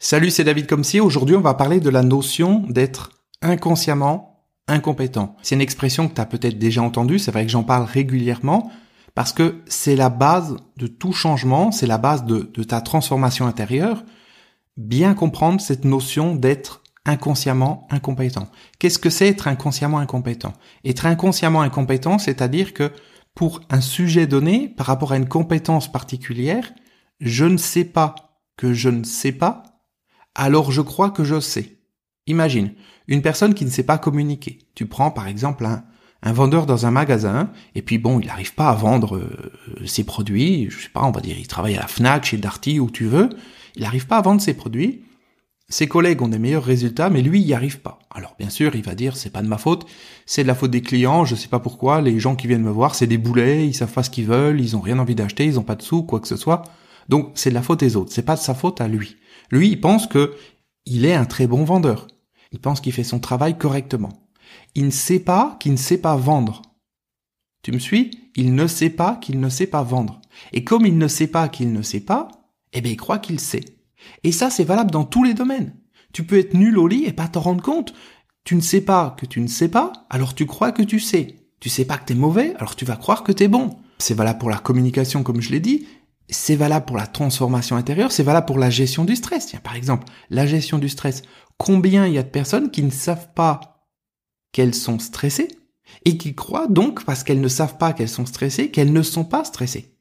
Salut, c'est David Comsi. Aujourd'hui, on va parler de la notion d'être inconsciemment incompétent. C'est une expression que tu as peut-être déjà entendue, c'est vrai que j'en parle régulièrement, parce que c'est la base de tout changement, c'est la base de, de ta transformation intérieure. Bien comprendre cette notion d'être inconsciemment incompétent. Qu'est-ce que c'est être inconsciemment incompétent? Être inconsciemment incompétent, c'est-à-dire que pour un sujet donné, par rapport à une compétence particulière, je ne sais pas que je ne sais pas, alors je crois que je sais. Imagine, une personne qui ne sait pas communiquer. Tu prends par exemple un, vendeur dans un magasin, et puis bon, il n'arrive pas à vendre euh, ses produits, je sais pas, on va dire, il travaille à la FNAC, chez Darty, où tu veux, il n'arrive pas à vendre ses produits, ses collègues ont des meilleurs résultats, mais lui, il n'y arrive pas. Alors bien sûr, il va dire, c'est pas de ma faute, c'est de la faute des clients, je sais pas pourquoi, les gens qui viennent me voir, c'est des boulets, ils savent pas ce qu'ils veulent, ils ont rien envie d'acheter, ils ont pas de sous, quoi que ce soit. Donc c'est de la faute des autres, c'est pas de sa faute à lui. Lui, il pense que il est un très bon vendeur. Il pense qu'il fait son travail correctement. Il ne sait pas qu'il ne sait pas vendre. Tu me suis? Il ne sait pas qu'il ne sait pas vendre. Et comme il ne sait pas qu'il ne sait pas, eh bien il croit qu'il sait. Et ça, c'est valable dans tous les domaines. Tu peux être nul au lit et pas t'en rendre compte. Tu ne sais pas que tu ne sais pas, alors tu crois que tu sais. Tu sais pas que t'es mauvais, alors tu vas croire que t'es bon. C'est valable pour la communication, comme je l'ai dit. C'est valable pour la transformation intérieure. C'est valable pour la gestion du stress. Tiens, par exemple, la gestion du stress. Combien il y a de personnes qui ne savent pas qu'elles sont stressées et qui croient donc, parce qu'elles ne savent pas qu'elles sont stressées, qu'elles ne sont pas stressées.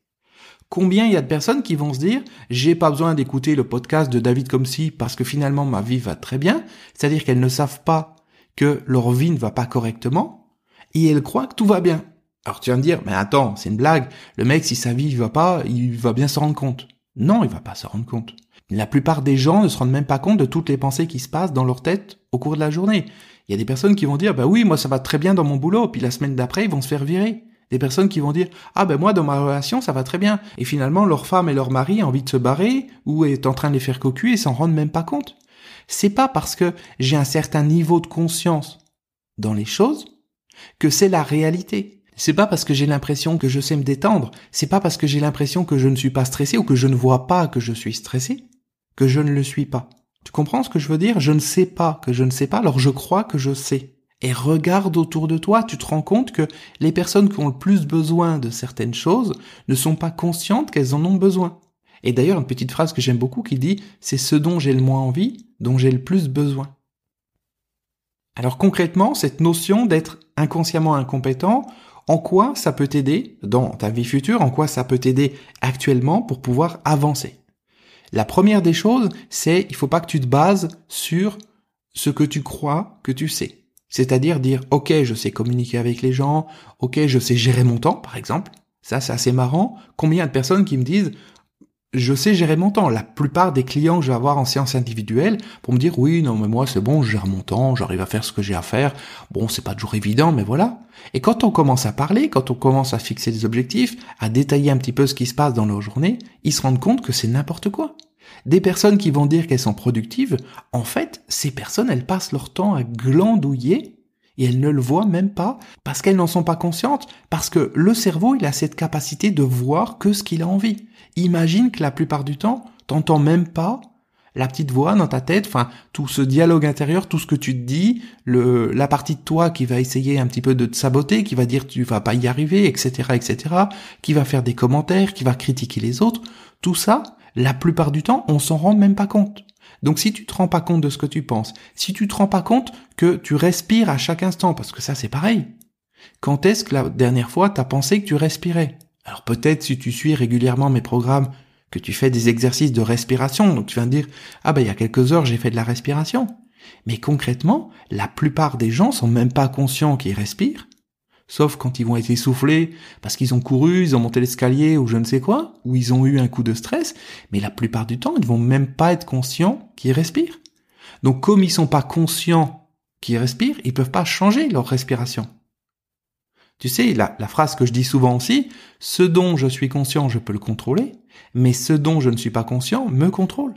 Combien il y a de personnes qui vont se dire j'ai pas besoin d'écouter le podcast de David comme parce que finalement ma vie va très bien, c'est-à-dire qu'elles ne savent pas que leur vie ne va pas correctement et elles croient que tout va bien. Alors tu vas me dire mais attends, c'est une blague, le mec si sa vie ne va pas, il va bien se rendre compte. Non, il va pas se rendre compte. La plupart des gens ne se rendent même pas compte de toutes les pensées qui se passent dans leur tête au cours de la journée. Il y a des personnes qui vont dire bah oui, moi ça va très bien dans mon boulot, puis la semaine d'après ils vont se faire virer. Des personnes qui vont dire ah ben moi dans ma relation ça va très bien et finalement leur femme et leur mari ont envie de se barrer ou est en train de les faire cocu et s'en rendent même pas compte. C'est pas parce que j'ai un certain niveau de conscience dans les choses que c'est la réalité. C'est pas parce que j'ai l'impression que je sais me détendre, c'est pas parce que j'ai l'impression que je ne suis pas stressé ou que je ne vois pas que je suis stressé que je ne le suis pas. Tu comprends ce que je veux dire? Je ne sais pas que je ne sais pas, alors je crois que je sais et regarde autour de toi, tu te rends compte que les personnes qui ont le plus besoin de certaines choses ne sont pas conscientes qu'elles en ont besoin. Et d'ailleurs, une petite phrase que j'aime beaucoup qui dit c'est ce dont j'ai le moins envie, dont j'ai le plus besoin. Alors concrètement, cette notion d'être inconsciemment incompétent, en quoi ça peut t'aider dans ta vie future, en quoi ça peut t'aider actuellement pour pouvoir avancer? La première des choses, c'est il faut pas que tu te bases sur ce que tu crois que tu sais. C'est-à-dire dire, ok, je sais communiquer avec les gens, ok, je sais gérer mon temps, par exemple. Ça, c'est assez marrant. Combien de personnes qui me disent, je sais gérer mon temps. La plupart des clients que je vais avoir en séance individuelle pour me dire, oui, non, mais moi, c'est bon, je gère mon temps, j'arrive à faire ce que j'ai à faire. Bon, c'est pas toujours évident, mais voilà. Et quand on commence à parler, quand on commence à fixer des objectifs, à détailler un petit peu ce qui se passe dans leur journée, ils se rendent compte que c'est n'importe quoi. Des personnes qui vont dire qu'elles sont productives, en fait, ces personnes, elles passent leur temps à glandouiller et elles ne le voient même pas parce qu'elles n'en sont pas conscientes, parce que le cerveau, il a cette capacité de voir que ce qu'il a envie. Imagine que la plupart du temps, t'entends même pas la petite voix dans ta tête, enfin tout ce dialogue intérieur, tout ce que tu te dis, le, la partie de toi qui va essayer un petit peu de te saboter, qui va dire tu vas pas y arriver, etc., etc., qui va faire des commentaires, qui va critiquer les autres, tout ça, la plupart du temps, on s'en rend même pas compte. Donc si tu te rends pas compte de ce que tu penses, si tu te rends pas compte que tu respires à chaque instant, parce que ça c'est pareil. Quand est-ce que la dernière fois t'as pensé que tu respirais? Alors peut-être si tu suis régulièrement mes programmes, que tu fais des exercices de respiration, donc tu vas me dire ah ben il y a quelques heures j'ai fait de la respiration. Mais concrètement, la plupart des gens sont même pas conscients qu'ils respirent sauf quand ils vont être essoufflés parce qu'ils ont couru, ils ont monté l'escalier ou je ne sais quoi, ou ils ont eu un coup de stress, mais la plupart du temps, ils vont même pas être conscients qu'ils respirent. Donc comme ils sont pas conscients qu'ils respirent, ils peuvent pas changer leur respiration. Tu sais, la, la phrase que je dis souvent aussi, ce dont je suis conscient, je peux le contrôler, mais ce dont je ne suis pas conscient me contrôle.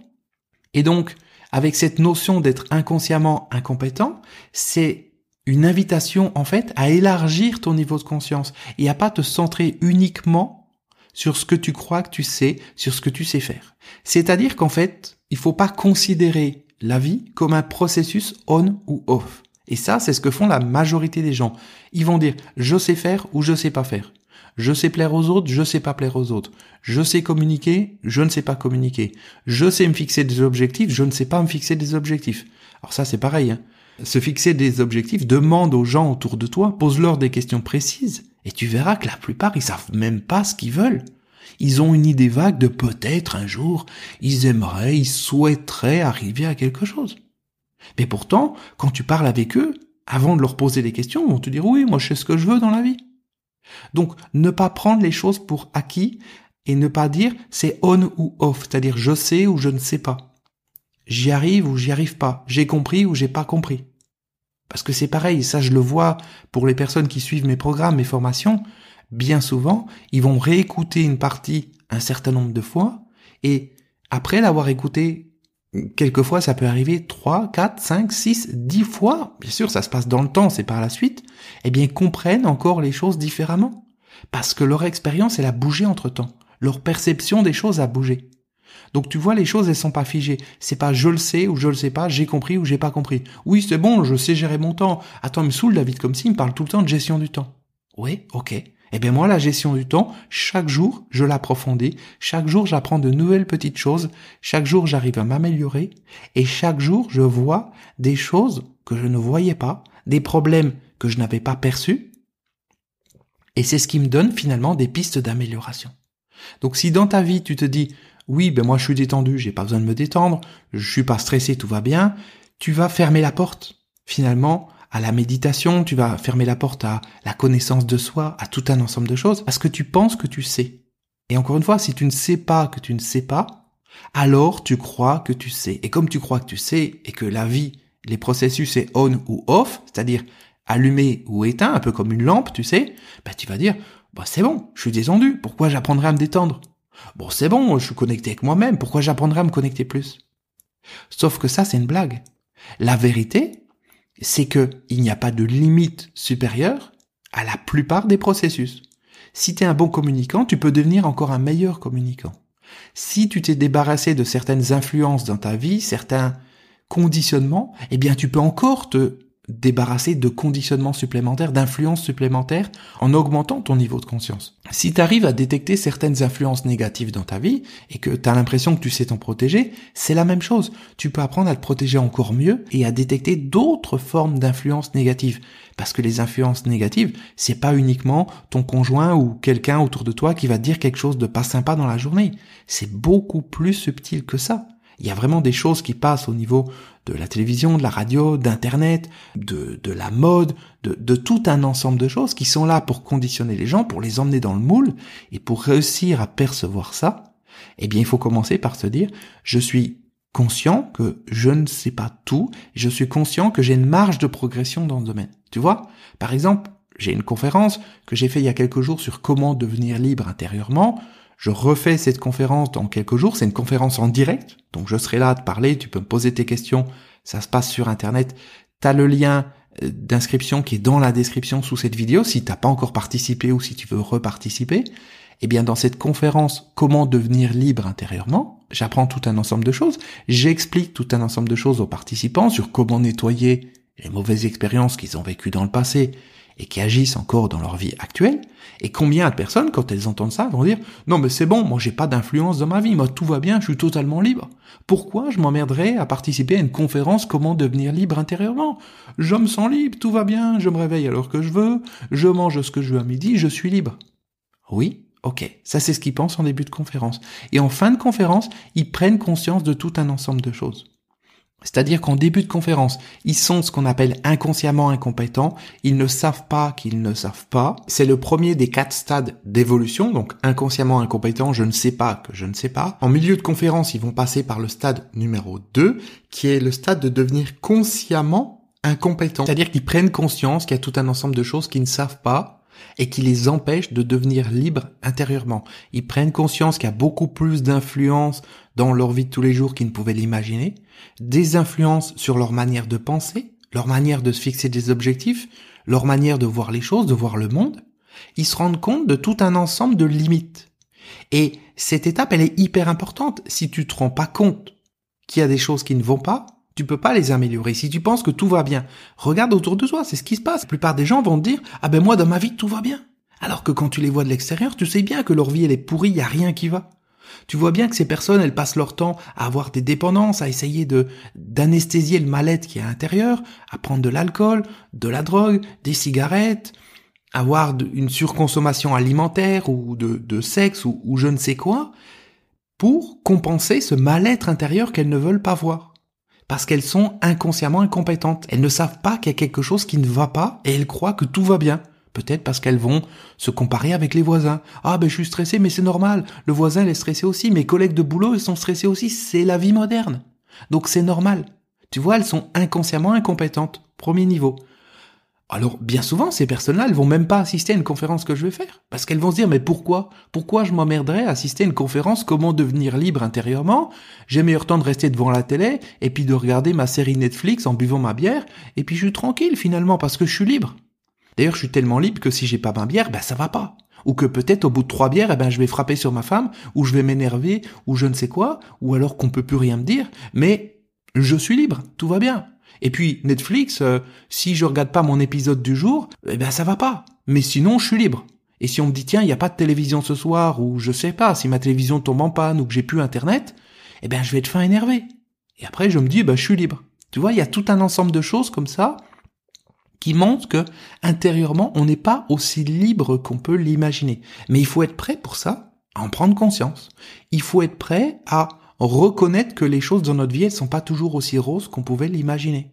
Et donc, avec cette notion d'être inconsciemment incompétent, c'est une invitation en fait à élargir ton niveau de conscience et à pas te centrer uniquement sur ce que tu crois que tu sais, sur ce que tu sais faire. C'est-à-dire qu'en fait, il faut pas considérer la vie comme un processus on ou off. Et ça, c'est ce que font la majorité des gens. Ils vont dire je sais faire ou je sais pas faire. Je sais plaire aux autres, je sais pas plaire aux autres. Je sais communiquer, je ne sais pas communiquer. Je sais me fixer des objectifs, je ne sais pas me fixer des objectifs. Alors ça, c'est pareil. Hein. Se fixer des objectifs, demande aux gens autour de toi, pose-leur des questions précises, et tu verras que la plupart, ils savent même pas ce qu'ils veulent. Ils ont une idée vague de peut-être un jour, ils aimeraient, ils souhaiteraient arriver à quelque chose. Mais pourtant, quand tu parles avec eux, avant de leur poser des questions, ils vont te dire oui, moi je sais ce que je veux dans la vie. Donc, ne pas prendre les choses pour acquis et ne pas dire c'est on ou off, c'est-à-dire je sais ou je ne sais pas. J'y arrive ou j'y arrive pas. J'ai compris ou j'ai pas compris. Parce que c'est pareil, ça je le vois pour les personnes qui suivent mes programmes, mes formations, bien souvent, ils vont réécouter une partie un certain nombre de fois et après l'avoir écouté Quelquefois, ça peut arriver 3, 4, 5, 6, 10 fois. Bien sûr, ça se passe dans le temps, c'est par la suite. Eh bien, comprennent encore les choses différemment. Parce que leur expérience, elle a bougé entre temps. Leur perception des choses a bougé. Donc tu vois, les choses, elles sont pas figées. C'est pas je le sais ou je le sais pas, j'ai compris ou j'ai pas compris. Oui, c'est bon, je sais gérer mon temps. Attends, me saoule David comme si, il me parle tout le temps de gestion du temps. Oui, ok. Eh bien moi, la gestion du temps, chaque jour, je l'approfondis, chaque jour, j'apprends de nouvelles petites choses, chaque jour, j'arrive à m'améliorer, et chaque jour, je vois des choses que je ne voyais pas, des problèmes que je n'avais pas perçus, et c'est ce qui me donne finalement des pistes d'amélioration. Donc si dans ta vie, tu te dis, oui, ben moi je suis détendu, j'ai pas besoin de me détendre, je suis pas stressé, tout va bien, tu vas fermer la porte, finalement, à la méditation, tu vas fermer la porte à la connaissance de soi, à tout un ensemble de choses, parce que tu penses que tu sais. Et encore une fois, si tu ne sais pas que tu ne sais pas, alors tu crois que tu sais. Et comme tu crois que tu sais, et que la vie, les processus est on ou off, c'est-à-dire allumé ou éteint, un peu comme une lampe, tu sais, ben tu vas dire, bah c'est bon, je suis détendu, pourquoi j'apprendrai à me détendre? Bon, c'est bon, je suis connecté avec moi-même, pourquoi j'apprendrai à me connecter plus? Sauf que ça, c'est une blague. La vérité, c'est que il n'y a pas de limite supérieure à la plupart des processus. Si tu es un bon communicant, tu peux devenir encore un meilleur communicant. Si tu t'es débarrassé de certaines influences dans ta vie, certains conditionnements, eh bien tu peux encore te débarrasser de conditionnements supplémentaires, d'influences supplémentaires en augmentant ton niveau de conscience. Si tu arrives à détecter certaines influences négatives dans ta vie et que tu as l'impression que tu sais t'en protéger, c'est la même chose. Tu peux apprendre à te protéger encore mieux et à détecter d'autres formes d'influences négatives. Parce que les influences négatives, c'est pas uniquement ton conjoint ou quelqu'un autour de toi qui va dire quelque chose de pas sympa dans la journée. C'est beaucoup plus subtil que ça. Il y a vraiment des choses qui passent au niveau de la télévision, de la radio, d'internet, de, de la mode, de, de tout un ensemble de choses qui sont là pour conditionner les gens, pour les emmener dans le moule, et pour réussir à percevoir ça, eh bien il faut commencer par se dire, je suis conscient que je ne sais pas tout, je suis conscient que j'ai une marge de progression dans le domaine. Tu vois? Par exemple, j'ai une conférence que j'ai fait il y a quelques jours sur comment devenir libre intérieurement. Je refais cette conférence dans quelques jours. C'est une conférence en direct. Donc je serai là à te parler. Tu peux me poser tes questions. Ça se passe sur Internet. Tu as le lien euh, d'inscription qui est dans la description sous cette vidéo. Si t'as pas encore participé ou si tu veux reparticiper, eh bien dans cette conférence Comment devenir libre intérieurement, j'apprends tout un ensemble de choses. J'explique tout un ensemble de choses aux participants sur comment nettoyer les mauvaises expériences qu'ils ont vécues dans le passé et qui agissent encore dans leur vie actuelle, et combien de personnes, quand elles entendent ça, vont dire non mais c'est bon, moi j'ai pas d'influence dans ma vie, moi tout va bien, je suis totalement libre. Pourquoi je m'emmerderais à participer à une conférence comment devenir libre intérieurement? Je me sens libre, tout va bien, je me réveille alors que je veux, je mange ce que je veux à midi, je suis libre. Oui, ok, ça c'est ce qu'ils pensent en début de conférence. Et en fin de conférence, ils prennent conscience de tout un ensemble de choses. C'est-à-dire qu'en début de conférence, ils sont ce qu'on appelle inconsciemment incompétents, ils ne savent pas qu'ils ne savent pas. C'est le premier des quatre stades d'évolution, donc inconsciemment incompétent, je ne sais pas que je ne sais pas. En milieu de conférence, ils vont passer par le stade numéro 2, qui est le stade de devenir consciemment incompétent. C'est-à-dire qu'ils prennent conscience qu'il y a tout un ensemble de choses qu'ils ne savent pas, et qui les empêchent de devenir libres intérieurement. Ils prennent conscience qu'il y a beaucoup plus d'influence dans leur vie de tous les jours qu'ils ne pouvaient l'imaginer, des influences sur leur manière de penser, leur manière de se fixer des objectifs, leur manière de voir les choses, de voir le monde, ils se rendent compte de tout un ensemble de limites. Et cette étape, elle est hyper importante. Si tu te rends pas compte qu'il y a des choses qui ne vont pas, tu peux pas les améliorer. Si tu penses que tout va bien, regarde autour de toi, c'est ce qui se passe. La plupart des gens vont te dire, ah ben moi dans ma vie tout va bien. Alors que quand tu les vois de l'extérieur, tu sais bien que leur vie elle est pourrie, il y a rien qui va. Tu vois bien que ces personnes, elles passent leur temps à avoir des dépendances, à essayer de d'anesthésier le mal-être qui est à l'intérieur, à prendre de l'alcool, de la drogue, des cigarettes, avoir une surconsommation alimentaire ou de, sexe ou, ou je ne sais quoi, pour compenser ce mal-être intérieur qu'elles ne veulent pas voir. Parce qu'elles sont inconsciemment incompétentes. Elles ne savent pas qu'il y a quelque chose qui ne va pas et elles croient que tout va bien. Peut-être parce qu'elles vont se comparer avec les voisins. Ah ben je suis stressé, mais c'est normal. Le voisin il est stressé aussi. Mes collègues de boulot ils sont stressés aussi. C'est la vie moderne. Donc c'est normal. Tu vois, elles sont inconsciemment incompétentes. Premier niveau. Alors, bien souvent, ces personnes-là, elles vont même pas assister à une conférence que je vais faire. Parce qu'elles vont se dire, mais pourquoi? Pourquoi je m'emmerderais à assister à une conférence? Comment devenir libre intérieurement? J'ai meilleur temps de rester devant la télé, et puis de regarder ma série Netflix en buvant ma bière, et puis je suis tranquille finalement, parce que je suis libre. D'ailleurs, je suis tellement libre que si j'ai pas ma bière, ben ça va pas. Ou que peut-être au bout de trois bières, eh ben je vais frapper sur ma femme, ou je vais m'énerver, ou je ne sais quoi, ou alors qu'on peut plus rien me dire, mais je suis libre, tout va bien. Et puis Netflix, euh, si je regarde pas mon épisode du jour, eh ben ça va pas. Mais sinon, je suis libre. Et si on me dit tiens, il y a pas de télévision ce soir, ou je sais pas, si ma télévision tombe en panne ou que j'ai plus internet, eh ben je vais être fin énervé. Et après je me dis bah je suis libre. Tu vois, il y a tout un ensemble de choses comme ça qui montre que intérieurement, on n'est pas aussi libre qu'on peut l'imaginer. Mais il faut être prêt pour ça, à en prendre conscience. Il faut être prêt à reconnaître que les choses dans notre vie, elles sont pas toujours aussi roses qu'on pouvait l'imaginer.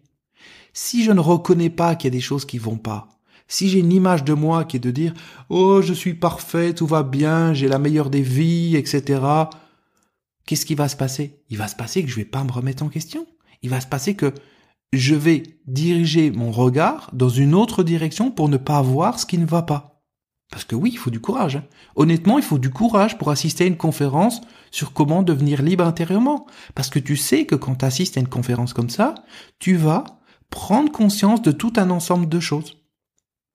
Si je ne reconnais pas qu'il y a des choses qui vont pas, si j'ai une image de moi qui est de dire oh je suis parfait, tout va bien, j'ai la meilleure des vies, etc. Qu'est-ce qui va se passer? Il va se passer que je vais pas me remettre en question. Il va se passer que je vais diriger mon regard dans une autre direction pour ne pas voir ce qui ne va pas. Parce que oui, il faut du courage. Hein. Honnêtement, il faut du courage pour assister à une conférence sur comment devenir libre intérieurement. Parce que tu sais que quand tu assistes à une conférence comme ça, tu vas prendre conscience de tout un ensemble de choses.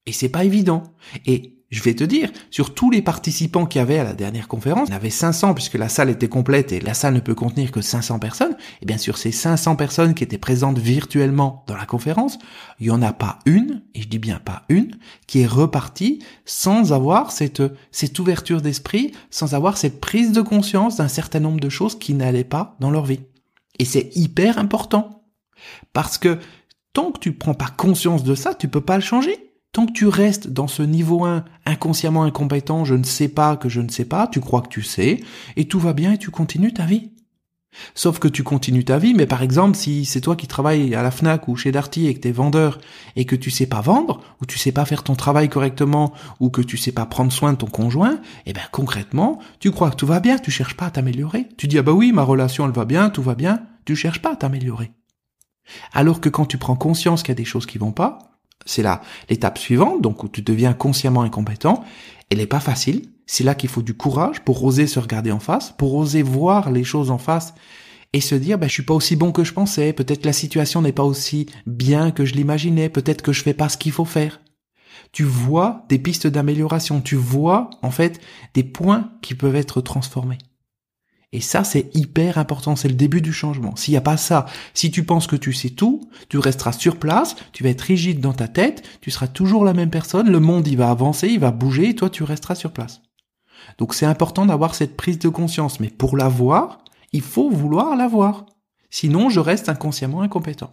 Et c'est pas évident. Et je vais te dire, sur tous les participants qu'il y avait à la dernière conférence, il y en avait 500 puisque la salle était complète et la salle ne peut contenir que 500 personnes. Et bien sur ces 500 personnes qui étaient présentes virtuellement dans la conférence, il y en a pas une, et je dis bien pas une, qui est repartie sans avoir cette, cette ouverture d'esprit, sans avoir cette prise de conscience d'un certain nombre de choses qui n'allaient pas dans leur vie. Et c'est hyper important. Parce que tant que tu prends pas conscience de ça, tu peux pas le changer. Tant que tu restes dans ce niveau 1, inconsciemment incompétent, je ne sais pas que je ne sais pas, tu crois que tu sais, et tout va bien et tu continues ta vie. Sauf que tu continues ta vie, mais par exemple, si c'est toi qui travailles à la FNAC ou chez Darty et que t'es vendeur et que tu sais pas vendre, ou tu sais pas faire ton travail correctement, ou que tu sais pas prendre soin de ton conjoint, eh ben, concrètement, tu crois que tout va bien, tu cherches pas à t'améliorer. Tu dis, ah bah oui, ma relation, elle va bien, tout va bien, tu cherches pas à t'améliorer. Alors que quand tu prends conscience qu'il y a des choses qui vont pas, c'est là l'étape suivante, donc où tu deviens consciemment incompétent. Elle n'est pas facile. C'est là qu'il faut du courage pour oser se regarder en face, pour oser voir les choses en face et se dire, ben, je suis pas aussi bon que je pensais. Peut-être la situation n'est pas aussi bien que je l'imaginais. Peut-être que je fais pas ce qu'il faut faire. Tu vois des pistes d'amélioration. Tu vois, en fait, des points qui peuvent être transformés. Et ça, c'est hyper important, c'est le début du changement. S'il n'y a pas ça, si tu penses que tu sais tout, tu resteras sur place, tu vas être rigide dans ta tête, tu seras toujours la même personne, le monde il va avancer, il va bouger, et toi tu resteras sur place. Donc c'est important d'avoir cette prise de conscience, mais pour l'avoir, il faut vouloir l'avoir. Sinon, je reste inconsciemment incompétent.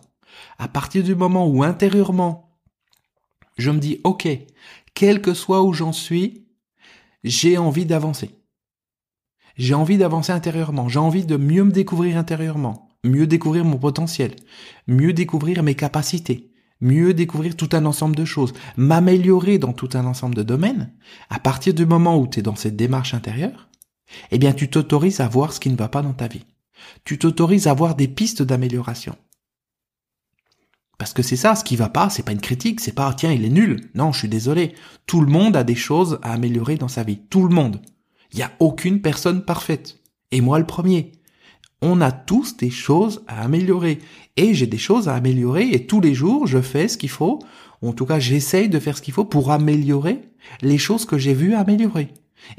À partir du moment où intérieurement, je me dis, ok, quel que soit où j'en suis, j'ai envie d'avancer. J'ai envie d'avancer intérieurement, j'ai envie de mieux me découvrir intérieurement, mieux découvrir mon potentiel, mieux découvrir mes capacités, mieux découvrir tout un ensemble de choses, m'améliorer dans tout un ensemble de domaines. À partir du moment où tu es dans cette démarche intérieure, eh bien tu t'autorises à voir ce qui ne va pas dans ta vie. Tu t'autorises à voir des pistes d'amélioration. Parce que c'est ça, ce qui va pas, c'est pas une critique, c'est pas tiens, il est nul. Non, je suis désolé. Tout le monde a des choses à améliorer dans sa vie. Tout le monde. Il n'y a aucune personne parfaite. Et moi le premier. On a tous des choses à améliorer. Et j'ai des choses à améliorer et tous les jours, je fais ce qu'il faut. En tout cas, j'essaye de faire ce qu'il faut pour améliorer les choses que j'ai vues améliorer.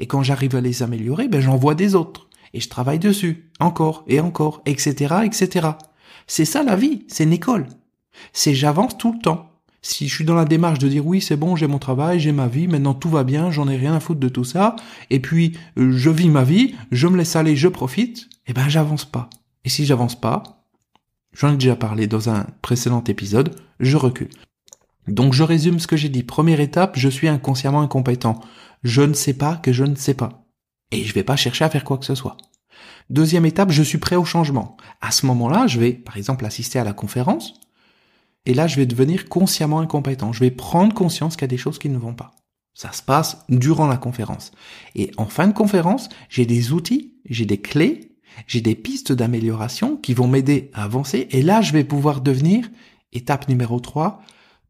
Et quand j'arrive à les améliorer, ben, j'en vois des autres. Et je travaille dessus, encore et encore, etc., etc. C'est ça la vie, c'est une école. C'est j'avance tout le temps. Si je suis dans la démarche de dire oui, c'est bon, j'ai mon travail, j'ai ma vie, maintenant tout va bien, j'en ai rien à foutre de tout ça, et puis euh, je vis ma vie, je me laisse aller, je profite, eh ben j'avance pas. Et si j'avance pas, j'en ai déjà parlé dans un précédent épisode, je recule. Donc je résume ce que j'ai dit. Première étape, je suis inconsciemment incompétent. Je ne sais pas que je ne sais pas. Et je vais pas chercher à faire quoi que ce soit. Deuxième étape, je suis prêt au changement. À ce moment-là, je vais, par exemple, assister à la conférence. Et là, je vais devenir consciemment incompétent. Je vais prendre conscience qu'il y a des choses qui ne vont pas. Ça se passe durant la conférence. Et en fin de conférence, j'ai des outils, j'ai des clés, j'ai des pistes d'amélioration qui vont m'aider à avancer. Et là, je vais pouvoir devenir, étape numéro 3,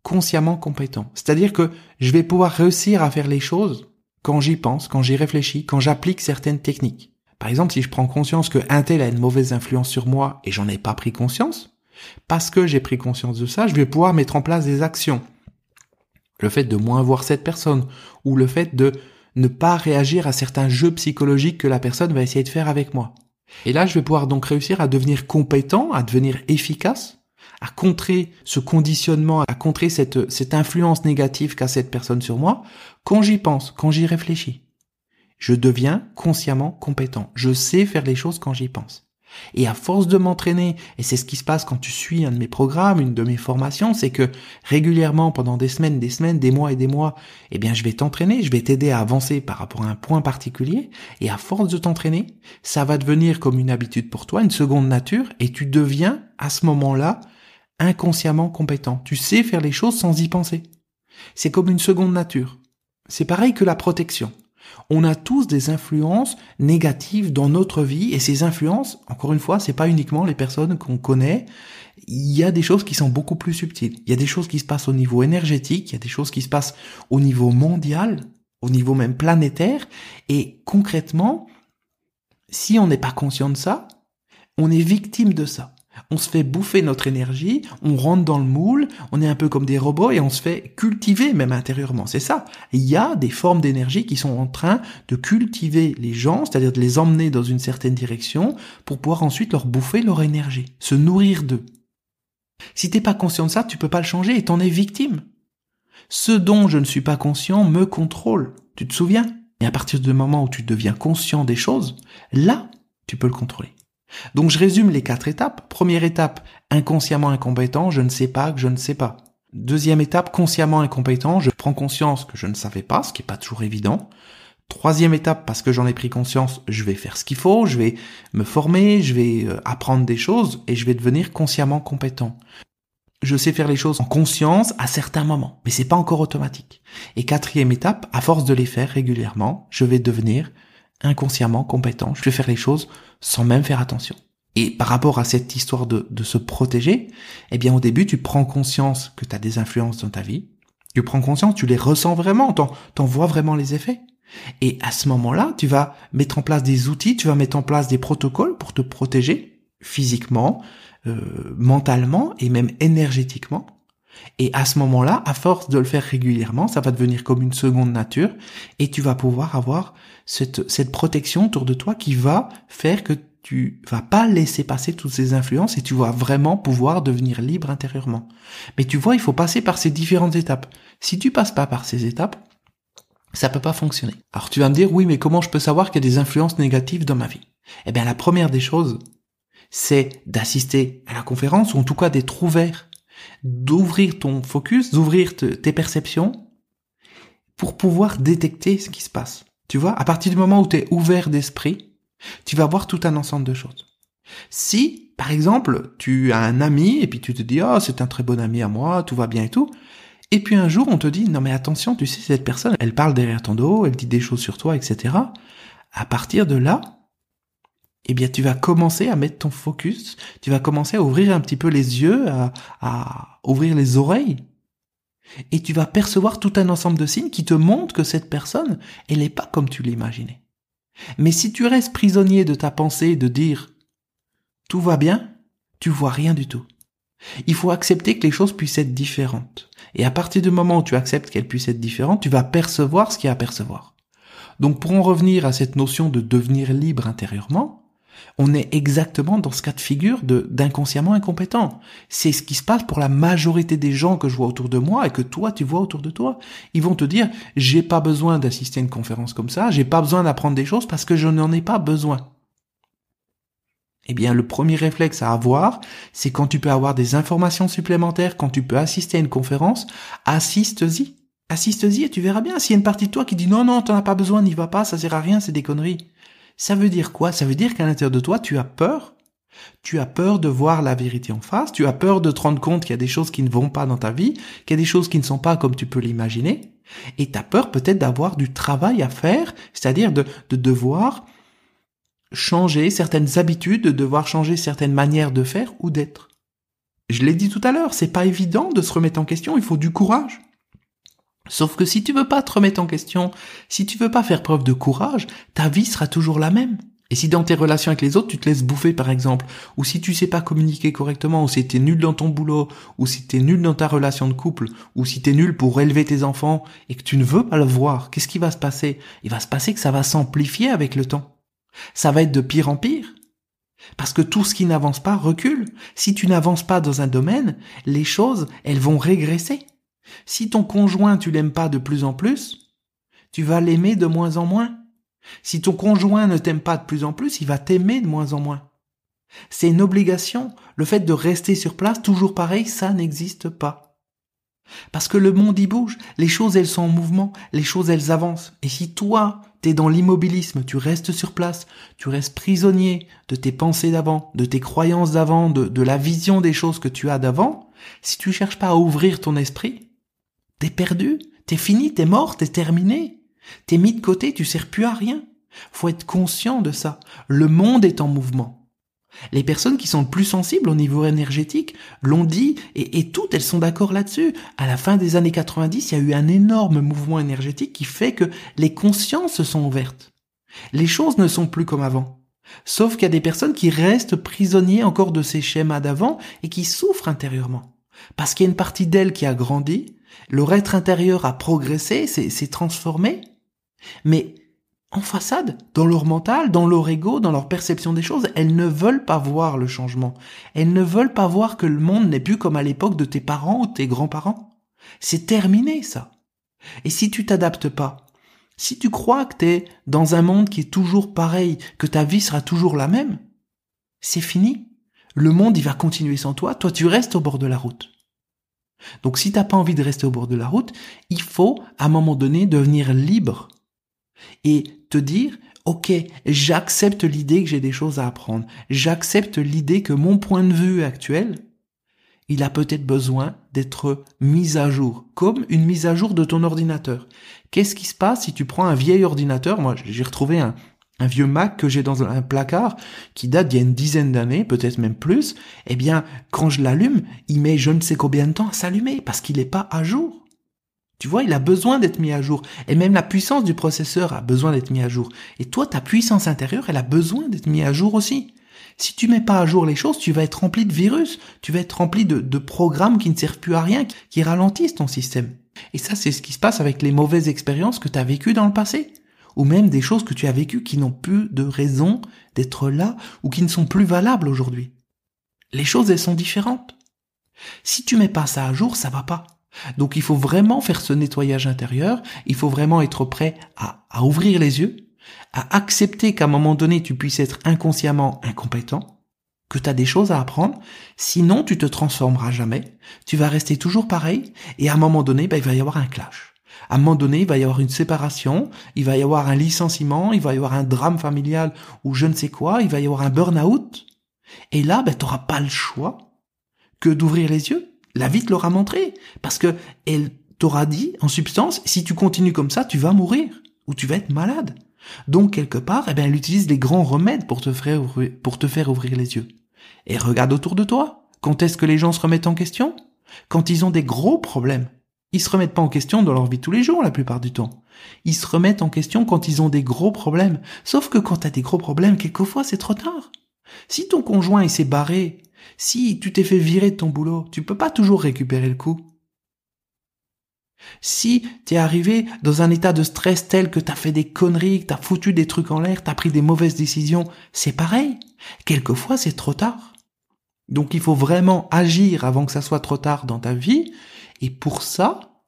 consciemment compétent. C'est-à-dire que je vais pouvoir réussir à faire les choses quand j'y pense, quand j'y réfléchis, quand j'applique certaines techniques. Par exemple, si je prends conscience que un tel a une mauvaise influence sur moi et j'en ai pas pris conscience, parce que j'ai pris conscience de ça, je vais pouvoir mettre en place des actions. Le fait de moins voir cette personne, ou le fait de ne pas réagir à certains jeux psychologiques que la personne va essayer de faire avec moi. Et là, je vais pouvoir donc réussir à devenir compétent, à devenir efficace, à contrer ce conditionnement, à contrer cette, cette influence négative qu'a cette personne sur moi, quand j'y pense, quand j'y réfléchis. Je deviens consciemment compétent. Je sais faire les choses quand j'y pense. Et à force de m'entraîner, et c'est ce qui se passe quand tu suis un de mes programmes, une de mes formations, c'est que régulièrement, pendant des semaines, des semaines, des mois et des mois, eh bien, je vais t'entraîner, je vais t'aider à avancer par rapport à un point particulier, et à force de t'entraîner, ça va devenir comme une habitude pour toi, une seconde nature, et tu deviens, à ce moment-là, inconsciemment compétent. Tu sais faire les choses sans y penser. C'est comme une seconde nature. C'est pareil que la protection. On a tous des influences négatives dans notre vie et ces influences, encore une fois, c'est pas uniquement les personnes qu'on connaît. Il y a des choses qui sont beaucoup plus subtiles. Il y a des choses qui se passent au niveau énergétique, il y a des choses qui se passent au niveau mondial, au niveau même planétaire et concrètement, si on n'est pas conscient de ça, on est victime de ça on se fait bouffer notre énergie, on rentre dans le moule, on est un peu comme des robots et on se fait cultiver même intérieurement. C'est ça. Il y a des formes d'énergie qui sont en train de cultiver les gens, c'est-à-dire de les emmener dans une certaine direction pour pouvoir ensuite leur bouffer leur énergie, se nourrir d'eux. Si t'es pas conscient de ça, tu peux pas le changer et t'en es victime. Ce dont je ne suis pas conscient me contrôle. Tu te souviens? Et à partir du moment où tu deviens conscient des choses, là, tu peux le contrôler. Donc je résume les quatre étapes. Première étape, inconsciemment incompétent, je ne sais pas que je ne sais pas. Deuxième étape, consciemment incompétent, je prends conscience que je ne savais pas, ce qui n'est pas toujours évident. Troisième étape, parce que j'en ai pris conscience, je vais faire ce qu'il faut, je vais me former, je vais euh, apprendre des choses et je vais devenir consciemment compétent. Je sais faire les choses en conscience à certains moments, mais c'est pas encore automatique. Et quatrième étape, à force de les faire régulièrement, je vais devenir inconsciemment compétent. Je vais faire les choses sans même faire attention. Et par rapport à cette histoire de, de se protéger, eh bien au début, tu prends conscience que tu as des influences dans ta vie. Tu prends conscience, tu les ressens vraiment, t'en, t'en vois vraiment les effets. Et à ce moment-là, tu vas mettre en place des outils, tu vas mettre en place des protocoles pour te protéger physiquement, euh, mentalement et même énergétiquement. Et à ce moment-là, à force de le faire régulièrement, ça va devenir comme une seconde nature et tu vas pouvoir avoir cette, cette protection autour de toi qui va faire que tu vas pas laisser passer toutes ces influences et tu vas vraiment pouvoir devenir libre intérieurement. Mais tu vois, il faut passer par ces différentes étapes. Si tu passes pas par ces étapes, ça peut pas fonctionner. Alors tu vas me dire, oui, mais comment je peux savoir qu'il y a des influences négatives dans ma vie? Eh bien, la première des choses, c'est d'assister à la conférence ou en tout cas d'être ouvert d'ouvrir ton focus, d'ouvrir tes perceptions pour pouvoir détecter ce qui se passe. Tu vois, à partir du moment où tu es ouvert d'esprit, tu vas voir tout un ensemble de choses. Si, par exemple, tu as un ami et puis tu te dis, oh, c'est un très bon ami à moi, tout va bien et tout, et puis un jour on te dit, non mais attention, tu sais, cette personne, elle parle derrière ton dos, elle dit des choses sur toi, etc. À partir de là, eh bien tu vas commencer à mettre ton focus, tu vas commencer à ouvrir un petit peu les yeux, à, ouvrir les oreilles, et tu vas percevoir tout un ensemble de signes qui te montrent que cette personne, elle n'est pas comme tu l'imaginais. Mais si tu restes prisonnier de ta pensée de dire tout va bien, tu vois rien du tout. Il faut accepter que les choses puissent être différentes. Et à partir du moment où tu acceptes qu'elles puissent être différentes, tu vas percevoir ce qu'il y a à percevoir. Donc pour en revenir à cette notion de devenir libre intérieurement, on est exactement dans ce cas de figure d'inconsciemment incompétent. C'est ce qui se passe pour la majorité des gens que je vois autour de moi et que toi tu vois autour de toi. Ils vont te dire j'ai pas besoin d'assister à une conférence comme ça, j'ai pas besoin d'apprendre des choses parce que je n'en ai pas besoin. Eh bien, le premier réflexe à avoir, c'est quand tu peux avoir des informations supplémentaires, quand tu peux assister à une conférence, assiste-y. Assiste-y et tu verras bien. S'il y a une partie de toi qui dit non, non, t'en as pas besoin, n'y va pas, ça sert à rien, c'est des conneries. Ça veut dire quoi? Ça veut dire qu'à l'intérieur de toi, tu as peur? Tu as peur de voir la vérité en face, tu as peur de te rendre compte qu'il y a des choses qui ne vont pas dans ta vie, qu'il y a des choses qui ne sont pas comme tu peux l'imaginer, et tu as peur peut-être d'avoir du travail à faire, c'est-à-dire de, de devoir changer certaines habitudes, de devoir changer certaines manières de faire ou d'être? Je l'ai dit tout à l'heure, c'est pas évident de se remettre en question, il faut du courage. Sauf que si tu veux pas te remettre en question, si tu veux pas faire preuve de courage, ta vie sera toujours la même. Et si dans tes relations avec les autres, tu te laisses bouffer par exemple, ou si tu sais pas communiquer correctement, ou si t'es nul dans ton boulot, ou si t'es nul dans ta relation de couple, ou si t'es nul pour élever tes enfants, et que tu ne veux pas le voir, qu'est-ce qui va se passer? Il va se passer que ça va s'amplifier avec le temps. Ça va être de pire en pire. Parce que tout ce qui n'avance pas recule. Si tu n'avances pas dans un domaine, les choses, elles vont régresser. Si ton conjoint, tu l'aimes pas de plus en plus, tu vas l'aimer de moins en moins. Si ton conjoint ne t'aime pas de plus en plus, il va t'aimer de moins en moins. C'est une obligation. Le fait de rester sur place, toujours pareil, ça n'existe pas. Parce que le monde y bouge, les choses elles sont en mouvement, les choses elles avancent. Et si toi, t'es dans l'immobilisme, tu restes sur place, tu restes prisonnier de tes pensées d'avant, de tes croyances d'avant, de, la vision des choses que tu as d'avant, si tu cherches pas à ouvrir ton esprit, T'es perdu, t'es fini, t'es mort, t'es terminé. T'es mis de côté, tu sers plus à rien. Faut être conscient de ça. Le monde est en mouvement. Les personnes qui sont plus sensibles au niveau énergétique l'ont dit et, et, toutes elles sont d'accord là-dessus. À la fin des années 90, il y a eu un énorme mouvement énergétique qui fait que les consciences se sont ouvertes. Les choses ne sont plus comme avant. Sauf qu'il y a des personnes qui restent prisonniers encore de ces schémas d'avant et qui souffrent intérieurement. Parce qu'il y a une partie d'elles qui a grandi, leur être intérieur a progressé, s'est transformé, mais en façade, dans leur mental, dans leur ego, dans leur perception des choses, elles ne veulent pas voir le changement. Elles ne veulent pas voir que le monde n'est plus comme à l'époque de tes parents ou tes grands-parents. C'est terminé, ça. Et si tu t'adaptes pas, si tu crois que tu es dans un monde qui est toujours pareil, que ta vie sera toujours la même, c'est fini. Le monde, il va continuer sans toi, toi tu restes au bord de la route. Donc si t'as pas envie de rester au bord de la route, il faut à un moment donné devenir libre et te dire ok, j'accepte l'idée que j'ai des choses à apprendre, j'accepte l'idée que mon point de vue actuel, il a peut-être besoin d'être mis à jour, comme une mise à jour de ton ordinateur. Qu'est-ce qui se passe si tu prends un vieil ordinateur? Moi, j'ai retrouvé un, un vieux Mac que j'ai dans un placard qui date d'il y a une dizaine d'années, peut-être même plus, eh bien, quand je l'allume, il met je ne sais combien de temps à s'allumer parce qu'il n'est pas à jour. Tu vois, il a besoin d'être mis à jour. Et même la puissance du processeur a besoin d'être mis à jour. Et toi, ta puissance intérieure, elle a besoin d'être mise à jour aussi. Si tu mets pas à jour les choses, tu vas être rempli de virus, tu vas être rempli de, de programmes qui ne servent plus à rien, qui ralentissent ton système. Et ça, c'est ce qui se passe avec les mauvaises expériences que tu as vécues dans le passé ou même des choses que tu as vécues qui n'ont plus de raison d'être là ou qui ne sont plus valables aujourd'hui. Les choses, elles sont différentes. Si tu mets pas ça à jour, ça va pas. Donc il faut vraiment faire ce nettoyage intérieur, il faut vraiment être prêt à, ouvrir les yeux, à accepter qu'à un moment donné tu puisses être inconsciemment incompétent, que tu as des choses à apprendre, sinon tu te transformeras jamais, tu vas rester toujours pareil, et à un moment donné, ben, il va y avoir un clash à un moment donné, il va y avoir une séparation, il va y avoir un licenciement, il va y avoir un drame familial ou je ne sais quoi, il va y avoir un burn-out. Et là, ben, tu n'auras pas le choix que d'ouvrir les yeux. La vie te l'aura montré. Parce que elle t'aura dit, en substance, si tu continues comme ça, tu vas mourir. Ou tu vas être malade. Donc, quelque part, eh ben, elle utilise les grands remèdes pour te faire ouvrir, pour te faire ouvrir les yeux. Et regarde autour de toi. Quand est-ce que les gens se remettent en question? Quand ils ont des gros problèmes. Ils se remettent pas en question dans leur vie tous les jours la plupart du temps. Ils se remettent en question quand ils ont des gros problèmes. Sauf que quand tu as des gros problèmes, quelquefois c'est trop tard. Si ton conjoint il s'est barré, si tu t'es fait virer de ton boulot, tu peux pas toujours récupérer le coup. Si t'es arrivé dans un état de stress tel que t'as fait des conneries, que t'as foutu des trucs en l'air, t'as pris des mauvaises décisions, c'est pareil. Quelquefois, c'est trop tard. Donc il faut vraiment agir avant que ça soit trop tard dans ta vie. Et pour ça,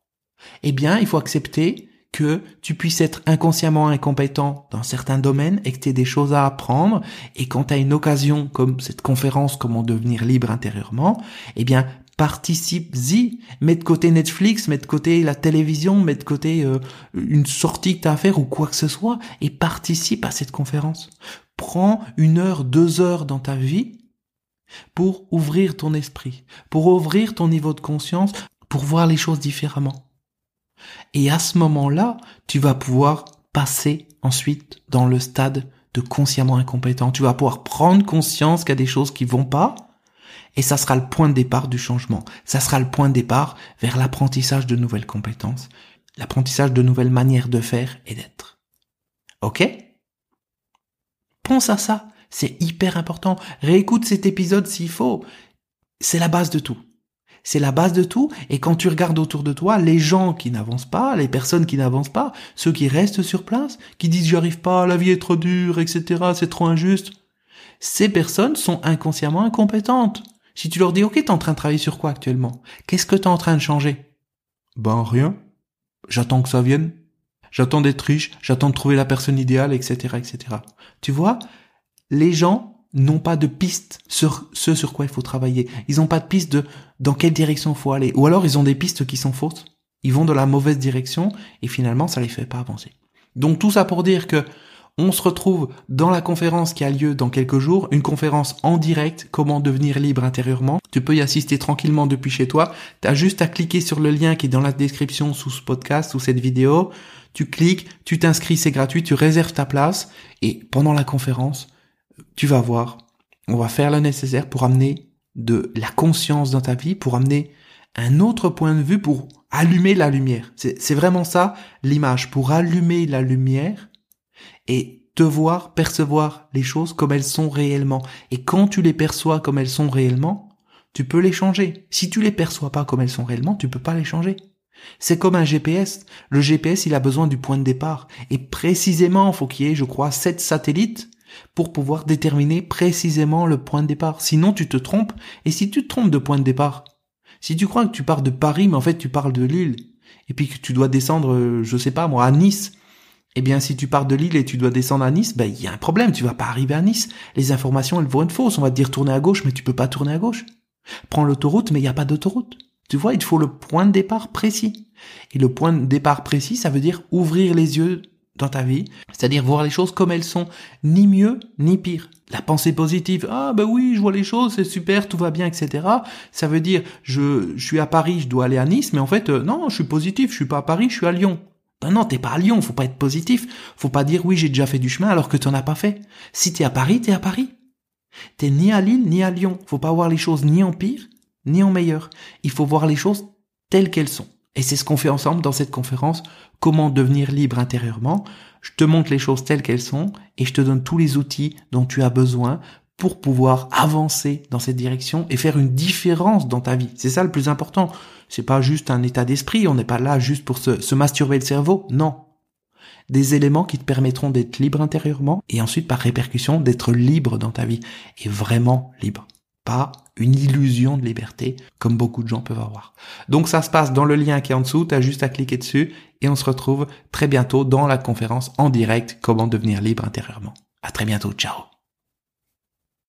eh bien, il faut accepter que tu puisses être inconsciemment incompétent dans certains domaines et que tu aies des choses à apprendre et quand tu as une occasion comme cette conférence comment devenir libre intérieurement, eh bien participe-y, mets de côté Netflix, mets de côté la télévision, mets de côté euh, une sortie que tu as à faire ou quoi que ce soit et participe à cette conférence. Prends une heure, deux heures dans ta vie pour ouvrir ton esprit, pour ouvrir ton niveau de conscience, pour voir les choses différemment. Et à ce moment-là, tu vas pouvoir passer ensuite dans le stade de consciemment incompétent. Tu vas pouvoir prendre conscience qu'il y a des choses qui vont pas, et ça sera le point de départ du changement. Ça sera le point de départ vers l'apprentissage de nouvelles compétences, l'apprentissage de nouvelles manières de faire et d'être. Ok? Pense à ça. C'est hyper important. Réécoute cet épisode s'il faut. C'est la base de tout. C'est la base de tout. Et quand tu regardes autour de toi, les gens qui n'avancent pas, les personnes qui n'avancent pas, ceux qui restent sur place, qui disent j'y arrive pas, la vie est trop dure, etc., c'est trop injuste, ces personnes sont inconsciemment incompétentes. Si tu leur dis, ok, t'es en train de travailler sur quoi actuellement? Qu'est-ce que t'es en train de changer? Ben, rien. J'attends que ça vienne. J'attends d'être riche, j'attends de trouver la personne idéale, etc., etc. Tu vois? Les gens n'ont pas de piste sur ce sur quoi il faut travailler. Ils n'ont pas de piste de dans quelle direction il faut aller. Ou alors ils ont des pistes qui sont fausses. Ils vont dans la mauvaise direction et finalement ça les fait pas avancer. Donc tout ça pour dire que on se retrouve dans la conférence qui a lieu dans quelques jours, une conférence en direct, comment devenir libre intérieurement. Tu peux y assister tranquillement depuis chez toi. Tu as juste à cliquer sur le lien qui est dans la description sous ce podcast, sous cette vidéo. Tu cliques, tu t'inscris, c'est gratuit, tu réserves ta place et pendant la conférence, tu vas voir, on va faire le nécessaire pour amener de la conscience dans ta vie, pour amener un autre point de vue, pour allumer la lumière. C'est vraiment ça l'image, pour allumer la lumière et te voir percevoir les choses comme elles sont réellement. Et quand tu les perçois comme elles sont réellement, tu peux les changer. Si tu les perçois pas comme elles sont réellement, tu peux pas les changer. C'est comme un GPS. Le GPS, il a besoin du point de départ. Et précisément, il faut qu'il y ait, je crois, sept satellites pour pouvoir déterminer précisément le point de départ. Sinon, tu te trompes. Et si tu te trompes de point de départ, si tu crois que tu pars de Paris, mais en fait tu parles de Lille, et puis que tu dois descendre, euh, je sais pas moi, à Nice, eh bien, si tu pars de Lille et tu dois descendre à Nice, ben, il y a un problème, tu vas pas arriver à Nice. Les informations, elles vont être fausses. On va te dire tourner à gauche, mais tu peux pas tourner à gauche. Prends l'autoroute, mais il n'y a pas d'autoroute. Tu vois, il faut le point de départ précis. Et le point de départ précis, ça veut dire ouvrir les yeux dans ta vie, c'est-à-dire voir les choses comme elles sont, ni mieux ni pire. La pensée positive, ah ben oui, je vois les choses, c'est super, tout va bien, etc. Ça veut dire, je, suis à Paris, je dois aller à Nice, mais en fait, euh, non, je suis positif, je suis pas à Paris, je suis à Lyon. Non, non, t'es pas à Lyon, faut pas être positif. Faut pas dire oui, j'ai déjà fait du chemin alors que tu n'en as pas fait. Si t'es à Paris, t'es à Paris. T'es ni à Lille, ni à Lyon. Faut pas voir les choses ni en pire, ni en meilleur. Il faut voir les choses telles qu'elles sont. Et c'est ce qu'on fait ensemble dans cette conférence, comment devenir libre intérieurement. Je te montre les choses telles qu'elles sont et je te donne tous les outils dont tu as besoin pour pouvoir avancer dans cette direction et faire une différence dans ta vie. C'est ça le plus important. C'est pas juste un état d'esprit, on n'est pas là juste pour se, masturber le cerveau, non. Des éléments qui te permettront d'être libre intérieurement et ensuite par répercussion d'être libre dans ta vie et vraiment libre pas une illusion de liberté comme beaucoup de gens peuvent avoir. Donc ça se passe dans le lien qui est en dessous, tu as juste à cliquer dessus et on se retrouve très bientôt dans la conférence en direct comment devenir libre intérieurement. À très bientôt, ciao.